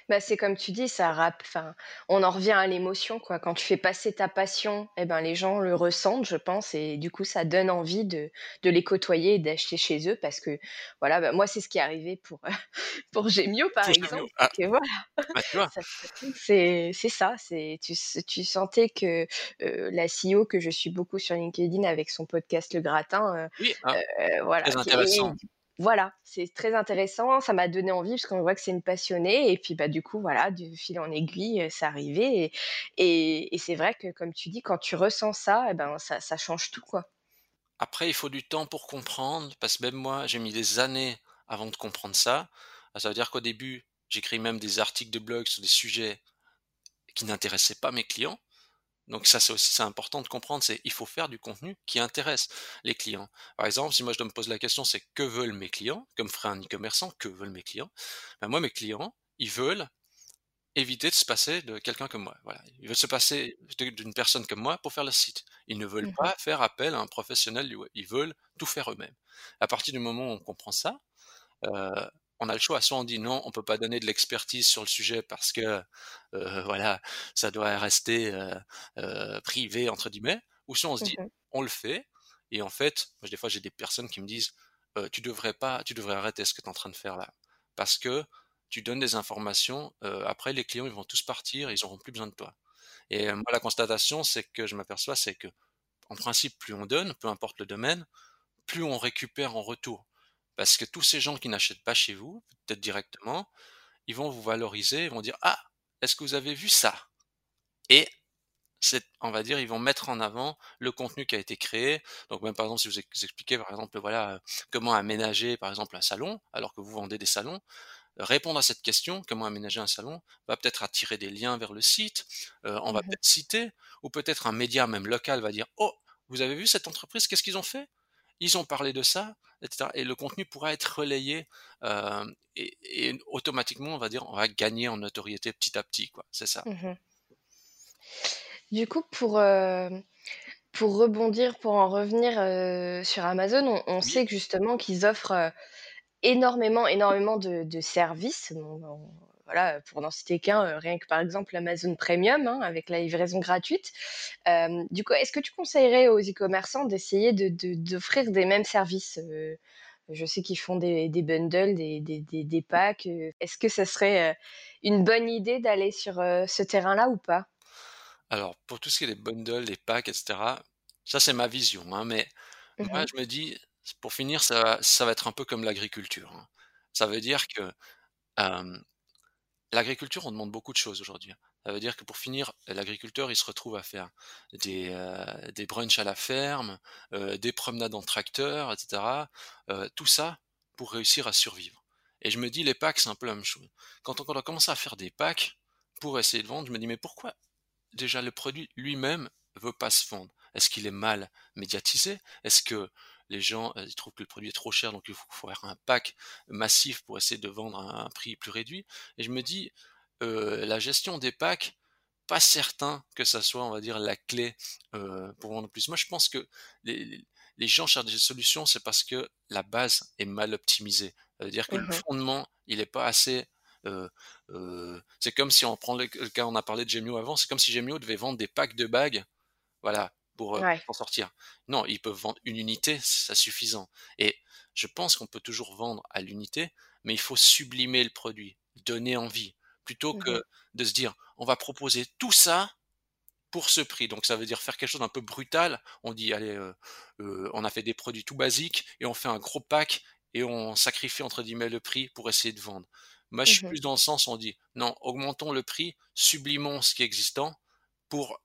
Bah, c'est comme tu dis, ça rap enfin, on en revient à l'émotion, quoi. Quand tu fais passer ta passion et ben, les gens le ressentent, je pense et du coup, ça donne envie de de les côtoyer et d'acheter chez eux parce que, voilà, bah, moi, c'est ce qui est arrivé pour, *laughs* pour Gemio, par exemple. ah, Que voilà, bah, tu vois? ça c'est c'est ça, c'est tu tu sentais que, heu, la CEO que je suis beaucoup sur LinkedIn avec son podcast Le Gratin, Oui, ah, Heu, voilà, très qui et intéressant. Voilà, c'est très intéressant, ça m'a donné envie parce qu'on voit que c'est une passionnée et puis, bah, du coup, voilà, de fil en aiguille, heu, c'est arrivé et c'est vrai que comme tu dis, quand tu ressens ça et ben, ça ça change tout, quoi. Après, il faut du temps pour comprendre, parce que même moi, j'ai mis des années avant de comprendre ça. Ah, ça veut dire qu'au début, j'écris même des articles de blog sur des sujets qui n'intéressaient pas mes clients. Donc ça, c'est aussi c'est important de comprendre, c'est il faut faire du contenu qui intéresse les clients. Par exemple, si moi je dois me poser la question, c'est que veulent mes clients? Comme ferait un e-commerçant, que veulent mes clients? Ben moi, mes clients, ils veulent éviter de se passer de quelqu'un comme moi. Voilà. Ils veulent se passer d'une personne comme moi pour faire le site. Ils ne veulent Mmh pas faire appel à un professionnel du web. Ils veulent tout faire eux-mêmes. À partir du moment où on comprend ça, Heu, on a le choix, soit on dit: «Non, on peut pas donner de l'expertise sur le sujet parce que, heu, voilà, ça doit rester, heu heu, «privé» entre guillemets», ou soit on se dit: «On le fait» et en fait, moi des fois j'ai des personnes qui me disent: «Heu, tu devrais pas tu devrais arrêter ce que tu es en train de faire là, parce que tu donnes des informations, après les clients ils vont tous partir et ils auront plus besoin de toi» et moi la constatation c'est que je m'aperçois, c'est que en principe plus on donne, peu importe le domaine, plus on récupère en retour. Parce que tous ces gens qui n'achètent pas chez vous, peut-être directement, ils vont vous valoriser, ils vont dire: «Ah, est-ce que vous avez vu ça?» et on va dire, ils vont mettre en avant le contenu qui a été créé. Donc même par exemple, si vous ex expliquez par exemple, voilà, heu, comment aménager par exemple un salon, alors que vous vendez des salons, répondre à cette question, comment aménager un salon, va peut-être attirer des liens vers le site, heu, on va Mmh peut-être citer ou peut-être un média même local va dire: «Oh, vous avez vu cette entreprise, qu'est-ce qu'ils ont fait? Ils ont parlé de ça» et cetera et le contenu pourra être relayé, hem et automatiquement, on va dire, on va gagner en notoriété petit à petit, quoi. C'est ça. Mmh du coup, pour, heu, pour rebondir, pour en revenir, heu, sur Amazon, on on Oui, sait que justement qu'ils offrent, énormément, énormément de de services. On voilà, pour n'en citer qu'un, heu, rien que par exemple Amazon Premium, hein, avec la livraison gratuite. Hem, du coup, est-ce que tu conseillerais aux e-commerçants d'essayer de de d'offrir des mêmes services? Heu, je sais qu'ils font des des bundles, des des des des packs, est-ce que ça serait, une bonne idée d'aller sur, ce terrain-là ou pas? alors pour tout ce qui est les bundles, les packs et cetera, ça c'est ma vision, hein, mais moi Mmh je me dis, pour finir, ça va ça va être un peu comme l'agriculture, hein. Ça veut dire que, L'agriculture, on demande beaucoup de choses aujourd'hui, hein. Ça veut dire que pour finir, l'agriculteur, il se retrouve à faire des, des brunchs à la ferme, heu, des promenades en tracteur et cetera, heu, tout ça pour réussir à survivre et je me dis les packs, c'est un peu la même chose. Quand on quand on a commencé à faire des packs pour essayer de vendre, je me dis: «Mais pourquoi déjà le produit lui-même veut pas se vendre? Est-ce qu'il est mal médiatisé? Est-ce que les gens, heu, ils trouvent que le produit est trop cher, donc il faut faut faire un pack massif pour essayer de vendre à un prix plus réduit? Et je me dis, heu, la gestion des packs, pas certain que ça soit, on va dire, la clé, heu, pour vendre plus. Moi, je pense que les gens cherchent des solutions, c'est parce que la base est mal optimisée. Ça veut dire que le Mmh fondement, il est pas assez, c'est comme si on prend le le cas on a parlé de Gemio avant, c'est comme si Gemio devait vendre des packs de bagues voilà, pour, Ouais. s'en sortir. Non, ils peuvent vendre une unité, c'est suffisant et je pense qu'on peut toujours vendre à l'unité, mais il faut sublimer le produit, donner envie, plutôt Mmh que de se dire: «On va proposer tout ça pour ce prix». Donc ça veut dire faire quelque chose d'un peu brutal. On dit: «Allez, heu heu, on a fait des produits tout basiques et on fait un gros pack et on sacrifie entre guillemets «le prix» pour essayer de vendre». Moi, je suis Mmh plus dans le sens on dit: «Non, augmentons le prix, sublimons ce qui est existant pour,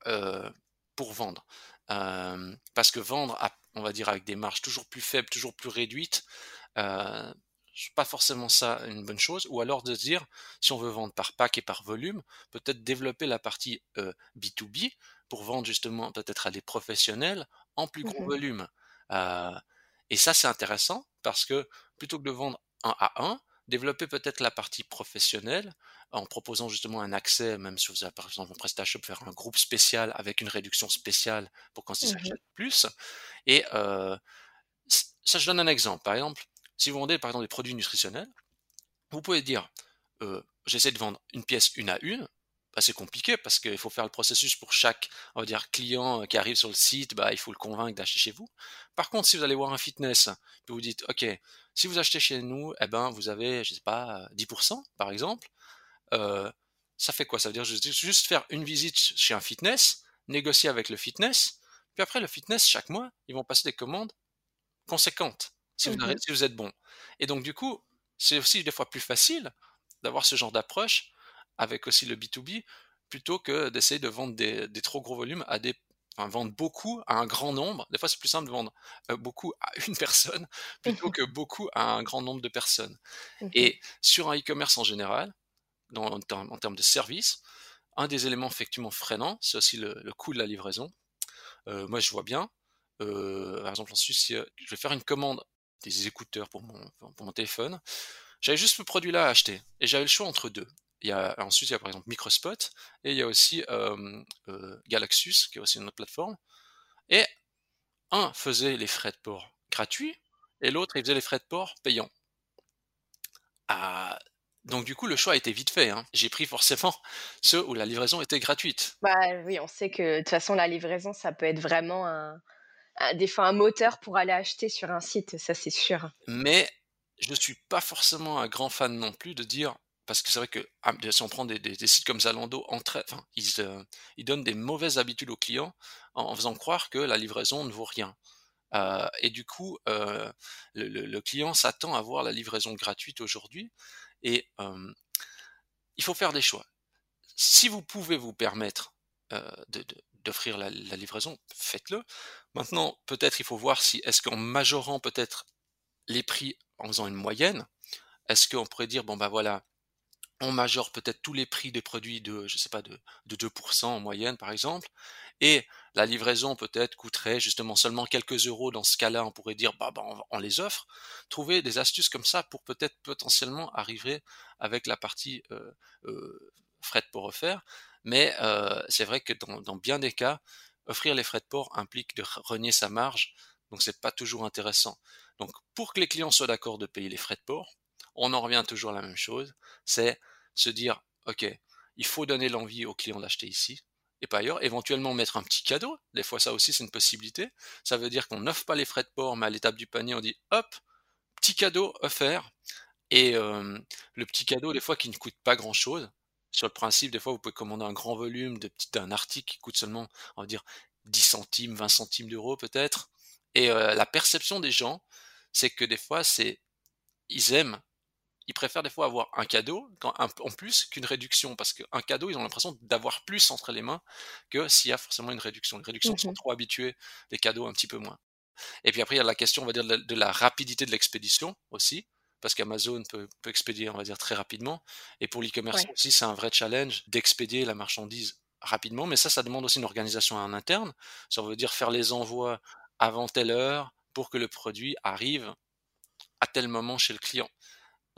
pour vendre. Parce que vendre à on va dire avec des marges toujours plus faibles, toujours plus réduites, c'est pas forcément ça une bonne chose. Ou alors de dire, si on veut vendre par pack et par volume, peut-être développer la partie, heu, B2B pour vendre justement peut-être à des professionnels en plus gros mh. volume. Et ça, c'est intéressant parce que plutôt que de vendre un à un, développer peut-être la partie professionnelle en proposant justement un accès, même si vous avez par exemple en PrestaShop, faire un groupe spécial avec une réduction spéciale pour quand ils Mmh achètent plus. Et heu, ç ça je donne un exemple. Par exemple, si vous vendez par exemple des produits nutritionnels, vous pouvez dire, heu: «J'essaie de vendre une pièce une à une». Bah, c'est compliqué parce qu'il faut faire le processus pour chaque, on va dire, client, heu, qui arrive sur le site, bah, il faut le convaincre d'acheter chez vous. Par contre, si vous allez voir un fitness, vous dites: «OK, si vous achetez chez nous, et ben, vous avez, je sais pas, 10% par exemple», Heu, ça fait quoi? Ça veut dire juste faire une visite ch chez un fitness, négocier avec le fitness, puis après le fitness chaque mois, ils vont passer des commandes conséquentes, si vous Mmh si vous êtes bon. Et donc du coup, c'est aussi des fois plus facile d'avoir ce genre d'approche avec aussi le B2B, plutôt que d'essayer de vendre des des trop gros volumes à des enfin vendre beaucoup à un grand nombre. Des fois, c'est plus simple de vendre, heu, beaucoup à une *laughs* personne plutôt que beaucoup à un grand nombre de personnes. Mmh Et sur un e-commerce en général, en termes de service. Un des éléments effectivement freinants, c'est aussi le le coût de la livraison. Heu, moi, je vois bien, heu, par exemple en Suisse, je vais faire une commande des écouteurs pour mon téléphone. J'avais juste ce produit-là à acheter et j'avais le choix entre 2. Il y a en Suisse, il y a par exemple Microspot et il y a aussi, hem, heu, Galaxus, qui est aussi une autre plateforme et un faisait les frais de port gratuits et l'autre, il faisait les frais de port payants. Ah, donc du coup, le choix a été vite fait, hein. J'ai pris forcément *laughs* ceux où la livraison était gratuite. Bah, oui, on sait que de toute façon la livraison, ça peut être vraiment un un des fois un moteur pour aller acheter sur un site, ça c'est sûr. Mais je ne suis pas forcément un grand fan non plus de dire parce que c'est vrai que, ah, si on prend des des des sites comme Zalando enfin, ils, heu, ils donnent des mauvaises habitudes aux clients en en faisant croire que la livraison ne vaut rien. Heu et du coup, le le le client s'attend à voir la livraison gratuite aujourd'hui et il faut faire des choix. Si vous pouvez vous permettre, d'offrir la la livraison, faites-le. Maintenant, peut-être il faut voir si est-ce qu'en majorant peut-être les prix en faisant une moyenne, est-ce qu'on pourrait dire: «Bon, bah, voilà, on majore peut-être tous les prix des produits de, je sais pas, de, de 2% en moyenne, par exemple, et la livraison peut-être coûterait justement seulement quelques euros. Dans ce cas-là, on pourrait dire, bah, bah on, les offre. Trouver des astuces comme ça pour peut-être potentiellement arriver avec la partie frais de port offert. Mais euh, c'est vrai que dans, dans, bien des cas, offrir les frais de port implique de renier sa marge, donc c'est pas toujours intéressant. Donc pour que les clients soient d'accord de payer les frais de port, on en revient toujours à la même chose, c'est se dire, OK, il faut donner l'envie aux clients d'acheter ici et pas ailleurs, éventuellement mettre un petit cadeau, des fois ça aussi c'est une possibilité, ça veut dire qu'on n'offre pas les frais de port, mais à l'étape du panier on dit, hop, petit cadeau offert, et euh, le petit cadeau des fois qui ne coûte pas grand-chose, sur le principe, des fois vous pouvez commander un grand volume d'un article qui coûte seulement, on va dire, 10 centimes, 20 centimes d'euros peut-être, et euh, la perception des gens, c'est que des fois c'est, ils aiment ils préfèrent des fois avoir un cadeau en plus qu'une réduction, parce qu'un cadeau, ils ont l'impression d'avoir plus entre les mains que s'il y a forcément une réduction. Les réductions sont mmh trop habituées, les cadeaux un petit peu moins. Et puis après, il y a la question, on va dire, de la, rapidité de l'expédition aussi, parce qu'Amazon peut, expédier, on va dire, très rapidement. Et pour l'e-commerce aussi, c'est un vrai challenge d'expédier la marchandise rapidement, mais ça, ça demande aussi une organisation en interne. Ça veut dire faire les envois avant telle heure pour que le produit arrive à tel moment chez le client.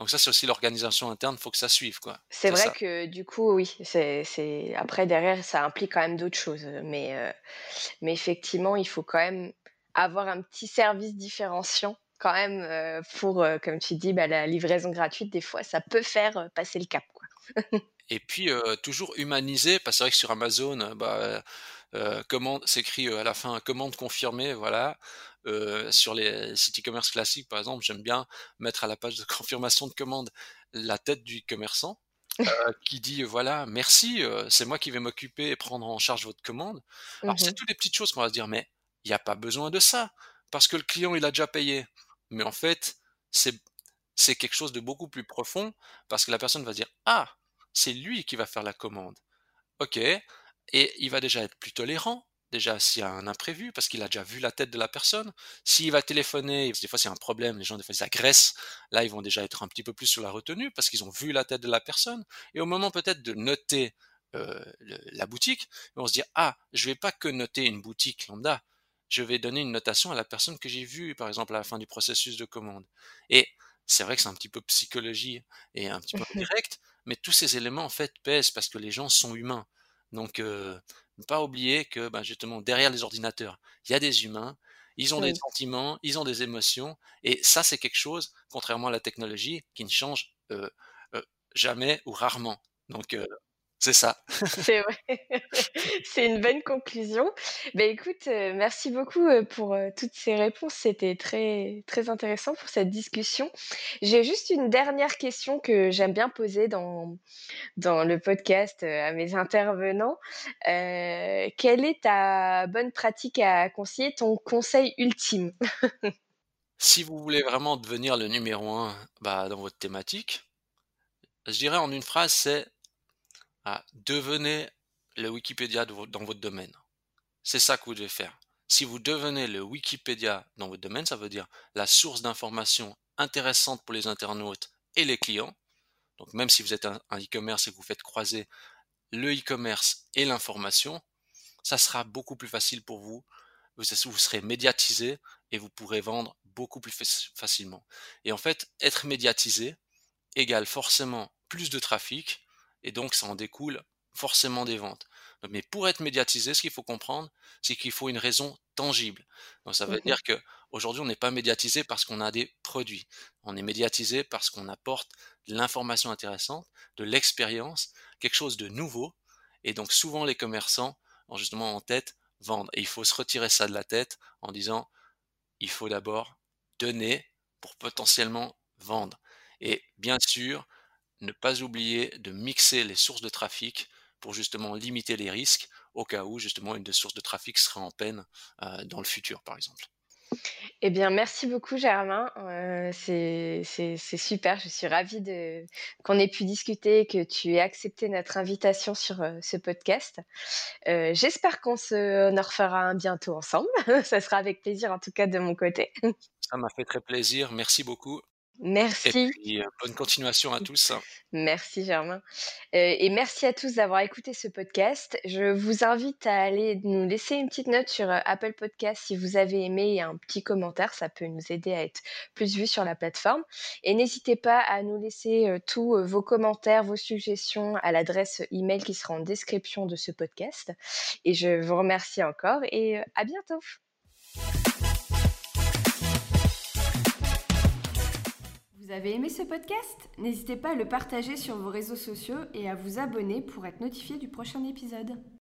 Donc ça, c'est aussi l'organisation interne, il faut que ça suive, quoi. C'est vrai que du coup, oui, c'est après derrière, ça implique quand même d'autres choses, mais euh, mais effectivement, il faut quand même avoir un petit service différenciant quand même euh, pour, euh, comme tu dis, bah, la livraison gratuite. Des fois, ça peut faire passer le cap, quoi. *laughs* Et puis toujours humaniser, parce que c'est vrai que sur Amazon, bah, commande s'écrit à la fin commande confirmée, voilà. Euh, sur les sites e-commerce classiques, par exemple, j'aime bien mettre à la page de *laughs* confirmation de commande la tête du commerçant euh, *laughs* qui dit voilà, merci, euh, c'est moi qui vais m'occuper et prendre en charge votre commande. Alors, c'est mmh toutes les petites choses qu'on va se dire, mais il n'y a pas besoin de ça parce que le client il a déjà payé. Mais en fait, c'est c'est quelque chose de beaucoup plus profond parce que la personne va dire ah, c'est lui qui va faire la commande. Ok, et il va déjà être plus tolérant déjà s'il y a un imprévu, parce qu'il a déjà vu la tête de la personne. S'il va téléphoner, des fois c'est un problème, les gens des fois ils agressent, là ils vont déjà être un petit peu plus sur la retenue, parce qu'ils ont vu la tête de la personne. Et au moment peut-être de noter euh, la boutique, ils vont se dire, ah, je vais pas que noter une boutique lambda, je vais donner une notation à la personne que j'ai vue, par exemple à la fin du processus de commande. Et c'est vrai que c'est un petit peu psychologie et un petit peu *laughs* direct, mais tous ces éléments en fait pèsent parce que les gens sont humains. Donc, euh, ne pas oublier que ben, justement derrière les ordinateurs, il y a des humains, ils ont des sentiments, ils ont des émotions, et ça c'est quelque chose, contrairement à la technologie, qui ne change euh, euh, jamais ou rarement. Donc c'est ça. *laughs* C'est vrai. *laughs* C'est une bonne conclusion. Ben écoute, euh, merci beaucoup euh, pour euh, toutes ces réponses. C'était très, très intéressant pour cette discussion. J'ai juste une dernière question que j'aime bien poser dans, dans le podcast à mes intervenants. quelle est ta bonne pratique à conseiller, ton conseil ultime? *laughs* Si vous voulez vraiment devenir le numéro un bah, dans votre thématique, je dirais en une phrase, c'est ah, devenez le Wikipédia dans votre domaine. C'est ça que vous devez faire. Si vous devenez le Wikipédia dans votre domaine, ça veut dire la source d'informations intéressantes pour les internautes et les clients. Donc même si vous êtes un e-commerce et que vous faites croiser le e-commerce et l'information, ça sera beaucoup plus facile pour vous. Vous, serez médiatisé et vous pourrez vendre beaucoup plus facilement. Et en fait, être médiatisé égale forcément plus de trafic, et donc ça en découle forcément des ventes. Mais pour être médiatisé, ce qu'il faut comprendre, c'est qu'il faut une raison tangible. Donc ça veut mmh dire que aujourd'hui on n'est pas médiatisé parce qu'on a des produits. On est médiatisé parce qu'on apporte de l'information intéressante, de l'expérience, quelque chose de nouveau. Et donc souvent les commerçants ont justement en tête vendre. Et il faut se retirer ça de la tête en disant il faut d'abord donner pour potentiellement vendre. Et bien sûr, ne pas oublier de mixer les sources de trafic pour justement limiter les risques au cas où justement une des sources de trafic serait en peine euh, dans le futur par exemple. Eh bien, merci beaucoup Germain. Euh, c'est super. Je suis ravie qu'on ait pu discuter et que tu aies accepté notre invitation sur euh, ce podcast. J'espère qu'on se en refera un bientôt ensemble. *laughs* Ça sera avec plaisir en tout cas de mon côté. Ça m'a fait très plaisir. Merci beaucoup. Merci. Et puis, bonne continuation à tous. Merci Germain. Euh, et merci à tous d'avoir écouté ce podcast. Je vous invite à aller nous laisser une petite note sur euh, Apple Podcast si vous avez aimé et un petit commentaire. Ça peut nous aider à être plus vus sur la plateforme. Et n'hésitez pas à nous laisser euh, tous vos commentaires, vos suggestions à l'adresse email qui sera en description de ce podcast. Et je vous remercie encore et à bientôt. Vous avez aimé ce podcast? N'hésitez pas à le partager sur vos réseaux sociaux et à vous abonner pour être notifié du prochain épisode.